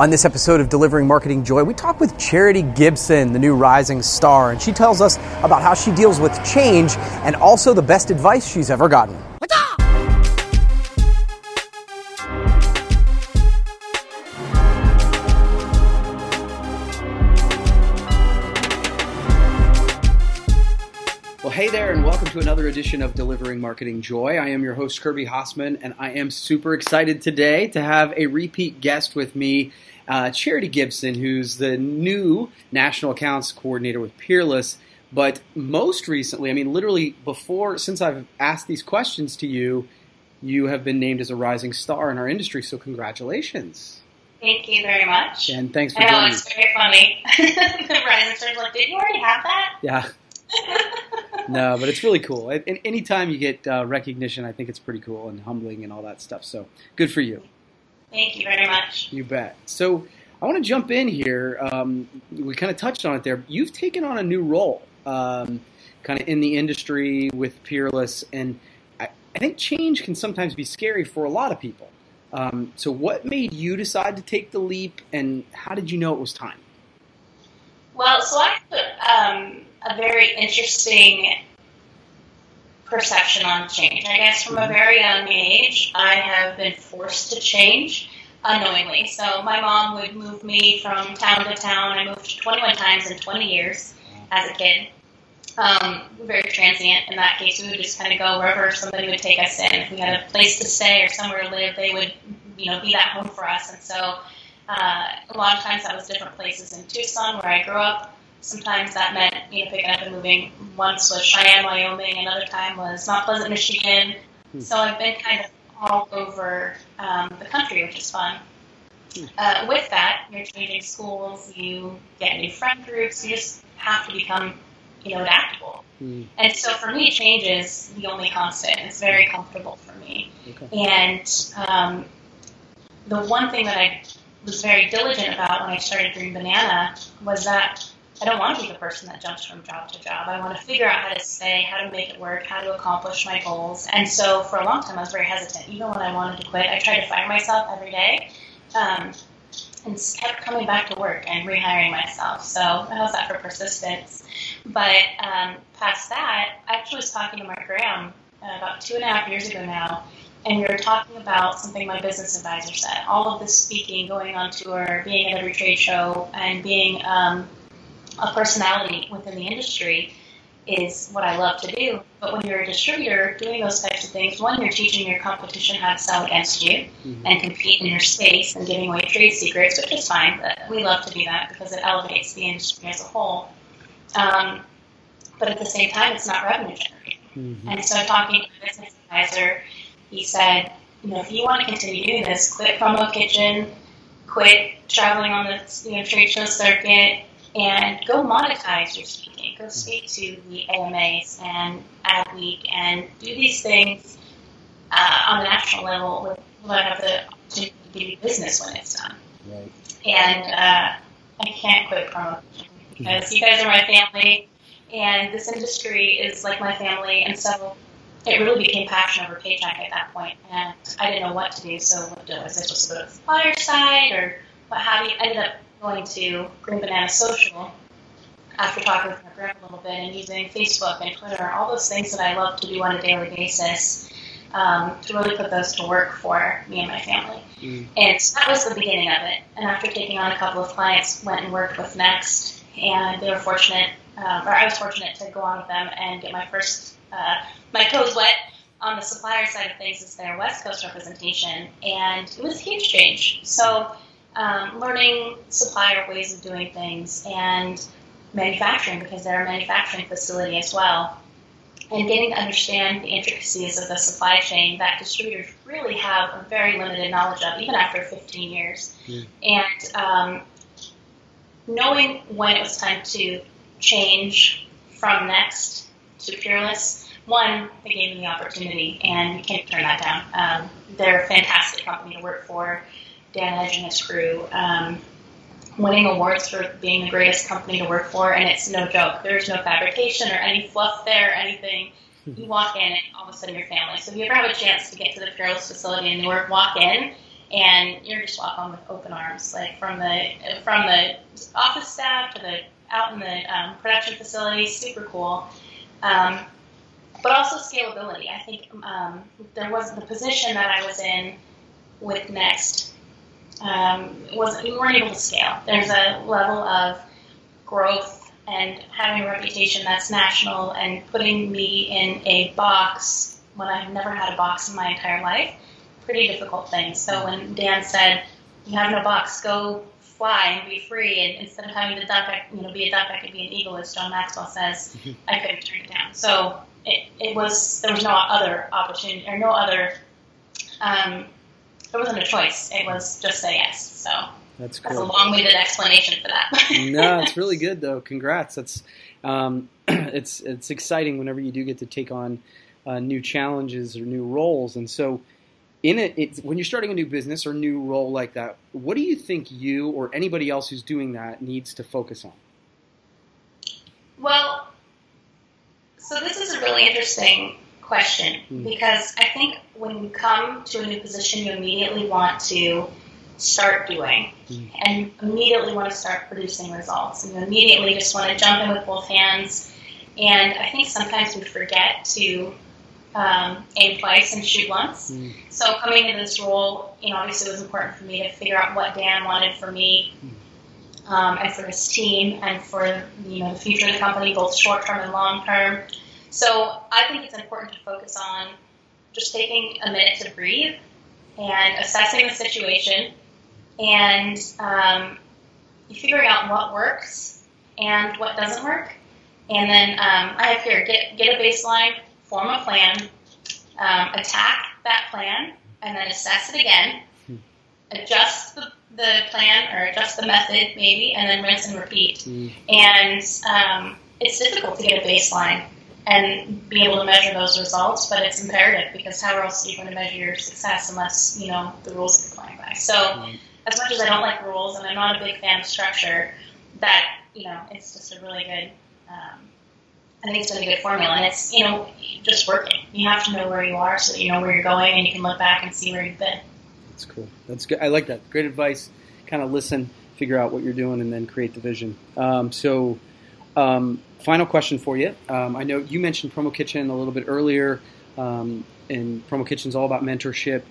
On this episode of Delivering Marketing Joy, we talk with Charity Gibson, the new rising star, and she tells us about how she deals with change and also the best advice she's ever gotten. To another edition of Delivering Marketing Joy. I am your host, Kirby Hasseman, and I am super excited today to have a repeat guest with me, uh, Charity Gibson, who's the new National Accounts Coordinator with Peerless. But most recently, I mean, literally before, since I've asked these questions to you, you have been named as a rising star in our industry, so congratulations. Thank you very much. And thanks for I know, joining. it's very funny. the rising star's like, did you already have that? Yeah. no, but it's really cool. And anytime you get uh, recognition, I think it's pretty cool and humbling and all that stuff. So good for you. Thank you very much. You bet. So I want to jump in here. Um, we kind of touched on it there. You've taken on a new role, um, kind of in the industry with Peerless, and I, I think change can sometimes be scary for a lot of people. Um, so what made you decide to take the leap, and how did you know it was time? Well, so I um, a very interesting perception on change. I guess from a very young age, I have been forced to change unknowingly. So my mom would move me from town to town. I moved 21 times in 20 years as a kid. Um, very transient in that case. We would just kind of go wherever somebody would take us in. If we had a place to stay or somewhere to live, they would, you know, be that home for us. And so uh, a lot of times that was different places in Tucson where I grew up. Sometimes that meant, you know, picking up and moving. Once was Cheyenne, Wyoming. Another time was Mount Pleasant, Michigan. So I've been kind of all over um, the country, which is fun. Uh, with that, you're changing schools, you get new friend groups, you just have to become, you know, adaptable. Hmm. And so for me, change is the only constant. It's very comfortable for me. Okay. And um, the one thing that I was very diligent about when I started Green Banana was that I don't want to be the person that jumps from job to job. I want to figure out how to stay, how to make it work, how to accomplish my goals. And so for a long time, I was very hesitant. Even when I wanted to quit, I tried to fire myself every day. Um, and kept coming back to work and rehiring myself. So how's that for persistence? But um, past that, I actually was talking to Mark Graham uh, about two and a half years ago now, and we were talking about something my business advisor said. All of this speaking, going on tour, being at every trade show, and being um, a personality within the industry is what I love to do. But when you're a distributor doing those types of things, one, you're teaching your competition how to sell against you Mhm. and compete in your space and giving away trade secrets, which is fine. But we love to do that because it elevates the industry as a whole. Um, but at the same time, it's not revenue generating. Mhm. And so, talking to a business advisor, he said, you know, if you want to continue doing this, quit Promo Kitchen, quit traveling on the you know trade show circuit, and go monetize your speaking. Go speak to the AMAs and Adweek and do these things uh, on a national level with without have the opportunity to give you business when it's done. Right. And uh, I can't quit Promo Kitchen because you guys are my family, and this industry is like my family, and so it really became passion over paycheck at that point, and I didn't know what to do. So what do was I supposed to go to the supplier side, or what have you? I ended up going to Green Banana Social after talking with my grandma a little bit and using Facebook and Twitter, all those things that I love to do on a daily basis. Um, to really put those to work for me and my family. Mm. And so that was the beginning of it. And after taking on a couple of clients, went and worked with Next, and they were fortunate, um, or I was fortunate to go on with them and get my first, uh, my toes wet on the supplier side of things as their West Coast representation, and it was a huge change. So, um, learning supplier ways of doing things and manufacturing because they're a manufacturing facility as well and getting to understand the intricacies of the supply chain that distributors really have a very limited knowledge of, even after 15 years. And um, knowing when it was time to change from Next to Peerless, one, they gave me the opportunity, and you can't turn that down. Um, they're a fantastic company to work for. Dan Edge and his crew. Um, winning awards for being the greatest company to work for, and it's no joke. There's no fabrication or any fluff there or anything. You walk in, and all of a sudden you're family. So if you ever have a chance to get to the Peerless facility in Newark, walk in, and you're just welcome with open arms, like from the from the office staff to the out in the um, production facility. Super cool. Um, but also scalability. I think um, there was the position that I was in with Next um, was we weren't able to scale. There's a level of growth and having a reputation that's national and putting me in a box when I've never had a box in my entire life. Pretty difficult thing. So when Dan said, "You have no box, go fly and be free," and instead of having to duck, I, you know, be a duck, I could be an eagle, as John Maxwell says. I couldn't turn it down. So it, it was there was no other opportunity or no other. Um, there wasn't a choice. It was just say yes. So That's that's a long-winded explanation for that. no, it's really good though. Congrats. That's um, it's it's exciting whenever you do get to take on uh, new challenges or new roles. And so, in it, it's, when you're starting a new business or new role like that, what do you think you or anybody else who's doing that needs to focus on? Well, so this is a really interesting question Hmm. because I think when you come to a new position, you immediately want to start doing Hmm. and immediately want to start producing results. And you immediately just want to jump in with both hands. And I think sometimes we forget to um, aim twice and shoot once. Hmm. So coming into this role, you know, obviously it was important for me to figure out what Dan wanted for me um, and for his team and for you know the future of the company, both short term and long term. So I think it's important to focus on just taking a minute to breathe and assessing the situation and um, figuring out what works and what doesn't work. And then um, I have here get get a baseline, form a plan, um, attack that plan, and then assess it again. Adjust the, the plan or adjust the method maybe, and then rinse and repeat. Mm. And um, it's difficult to get a baseline and be able to measure those results, but it's imperative because how else are you going to measure your success unless you know the rules you're playing by? So, Right. as much as I don't like rules and I'm not a big fan of structure, that you know it's just a really good. Um, I think it's been a good formula, and it's you know just working. You have to know where you are so that you know where you're going, and you can look back and see where you've been. That's cool. That's good. I like that. Great advice. Kind of listen, figure out what you're doing, and then create the vision. Um, so, um, final question for you. Um, I know you mentioned Promo Kitchen a little bit earlier, um, and Promo Kitchen is all about mentorship.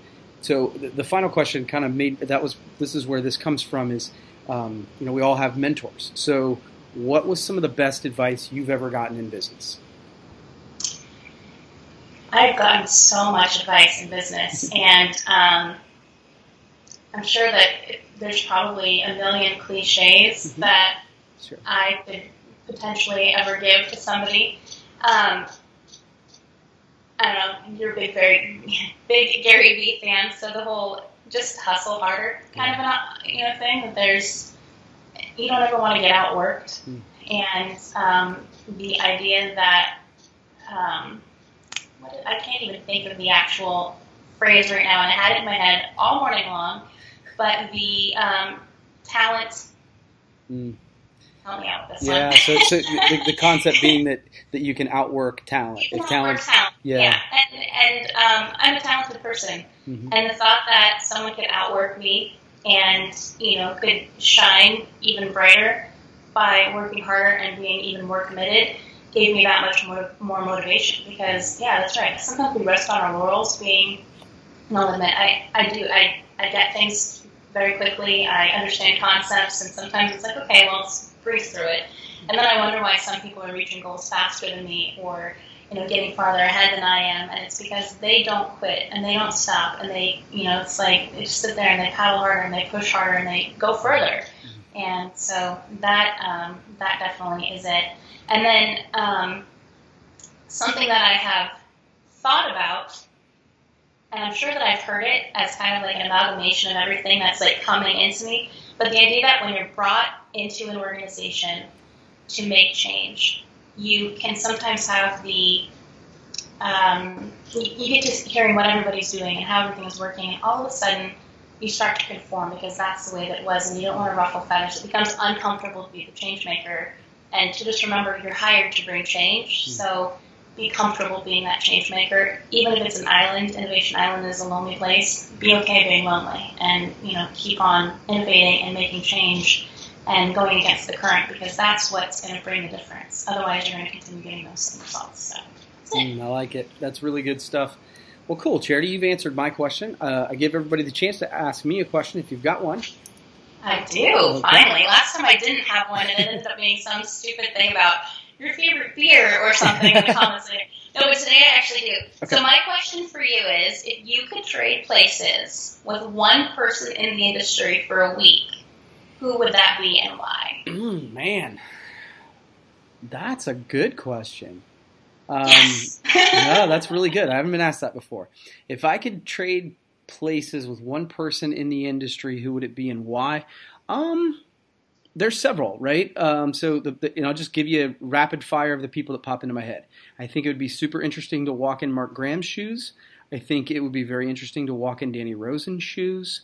So, the, the final question kind of made that was this is where this comes from is, um, you know, we all have mentors. So, what was some of the best advice you've ever gotten in business? I've gotten so much advice in business, and um, I'm sure that there's probably a million cliches Mhm. that Sure. I could potentially ever give to somebody. Um, I don't know. You're a big, very big Gary Vee fan, so the whole just hustle harder kind of an you know thing. That there's you don't ever want to get outworked, Mm. and um, the idea that um, what did, I can't even think of the actual phrase right now, and I had it in my head all morning long. But the um, talent. Mm. Help me out with this Yeah. one. So, so the, the concept being that that you can outwork talent. You can If talent, outwork talent. yeah. And and um, I'm a talented person, Mhm. and the thought that someone could outwork me and you know could shine even brighter by working harder and being even more committed gave me that much more, more motivation. Because yeah, that's right. Sometimes we rest on our laurels, being no limit. I I do I I get things very quickly. I understand concepts, and sometimes it's like okay, well, let's breeze through it. And then I wonder why some people are reaching goals faster than me, or you know, getting farther ahead than I am, and it's because they don't quit and they don't stop, and they, you know, it's like they just sit there and they paddle harder and they push harder and they go further. And so that um, that definitely is it. And then um, something that I have thought about, and I'm sure that I've heard it as kind of like an amalgamation of everything that's like coming into me, but the idea that when you're brought into an organization to make change, you can sometimes have the um, you, get to hearing what everybody's doing and how everything is working, and all of a sudden you start to conform because that's the way that it was, and you don't want to ruffle feathers. It becomes uncomfortable to be the change maker, and to just remember you're hired to bring change. So be comfortable being that change maker, even if it's an island. Innovation Island is a lonely place. Be okay being lonely, and you know, keep on innovating and making change and going against the current because that's what's going to bring the difference. Otherwise, you're going to continue getting those same results. So, mm, I like it. That's really good stuff. Well, cool, Charity. You've answered my question. Uh, I give everybody the chance to ask me a question if you've got one. I do. Okay. Finally, last time I didn't have one, and it ended up being some stupid thing about your favorite beer or something in the comments. No, but today I actually do. Okay. So my question for you is: if you could trade places with one person in the industry for a week, who would that be and why? Mm, man, that's a good question. Um, yes. no, that's really good. I haven't been asked that before. If I could trade places with one person in the industry, who would it be and why? Um, there's several, right? Um, so the, the, I'll just give you a rapid fire of the people that pop into my head. I think it would be super interesting to walk in Mark Graham's shoes. I think it would be very interesting to walk in Danny Rosin's shoes,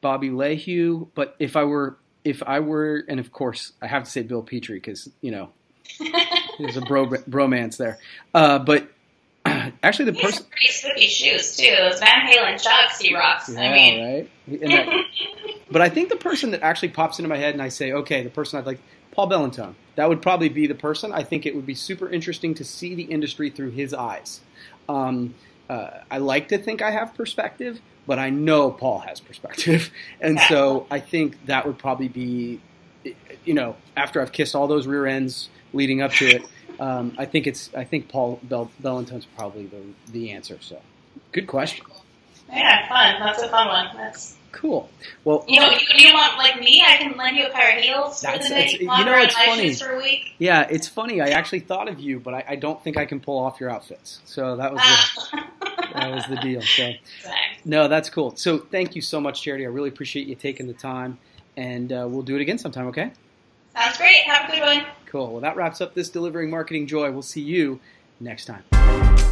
Bobby Lehew. But if I were if I were, and of course, I have to say Bill Petrie because you know there's a bro bromance there. Uh, but actually, the person pretty spooky shoes too. Those Van Halen chucks he rocks. Yeah, I mean, right. That, but I think the person that actually pops into my head, and I say, okay, the person I'd like, Paul Bellantone. That would probably be the person. I think it would be super interesting to see the industry through his eyes. Um, uh, I like to think I have perspective, but I know Paul has perspective, and so I think that would probably be, you know, after I've kissed all those rear ends leading up to it, um, I think it's I think Paul Bell, Bellantone's probably the the answer. So, good question. Yeah, fun. That's a fun one. That's cool. Well, you know, you, you want like me? I can lend you a pair of heels for the day. You know, it's funny. For a week. Yeah, it's funny. I actually thought of you, but I, I don't think I can pull off your outfits. So that was the, that was the deal. So no, that's cool. So thank you so much, Charity. I really appreciate you taking the time, and uh, we'll do it again sometime. Okay. Sounds great. Have a good one. Cool. Well, that wraps up this delivering marketing joy. We'll see you next time.